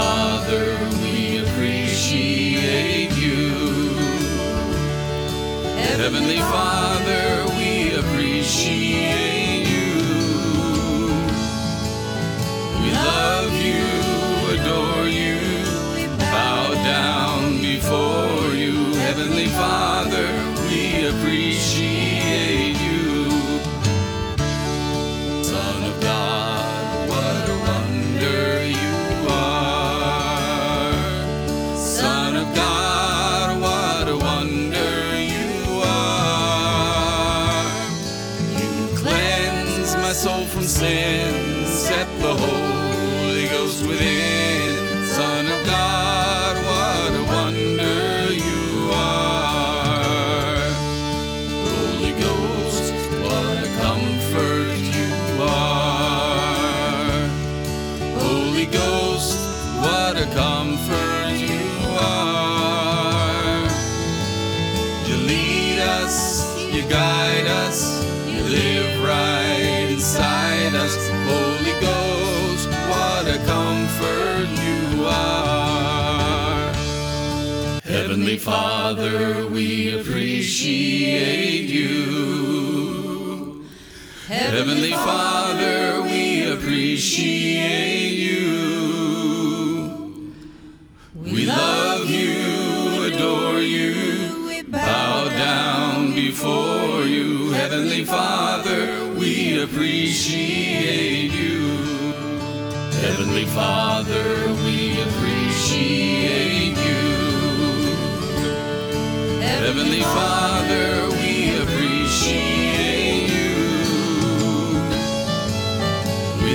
Father, we appreciate you. Heavenly Father, we appreciate you. We love you, adore you, bow down before you. Heavenly Father, we appreciate my soul from sin, set the Holy Ghost within. Son of God, what a wonder you are. Holy Ghost, what a comfort you are. Holy Ghost, what a comfort you are. You lead us, you guide us, you live right inside us. Holy Ghost, what a comfort you are. Heavenly Father, we appreciate you. Heavenly Father, we appreciate you. We love you, adore you, bow down before you. Heavenly Father, we appreciate you. Heavenly Father, we appreciate you. Heavenly Father, we appreciate you. We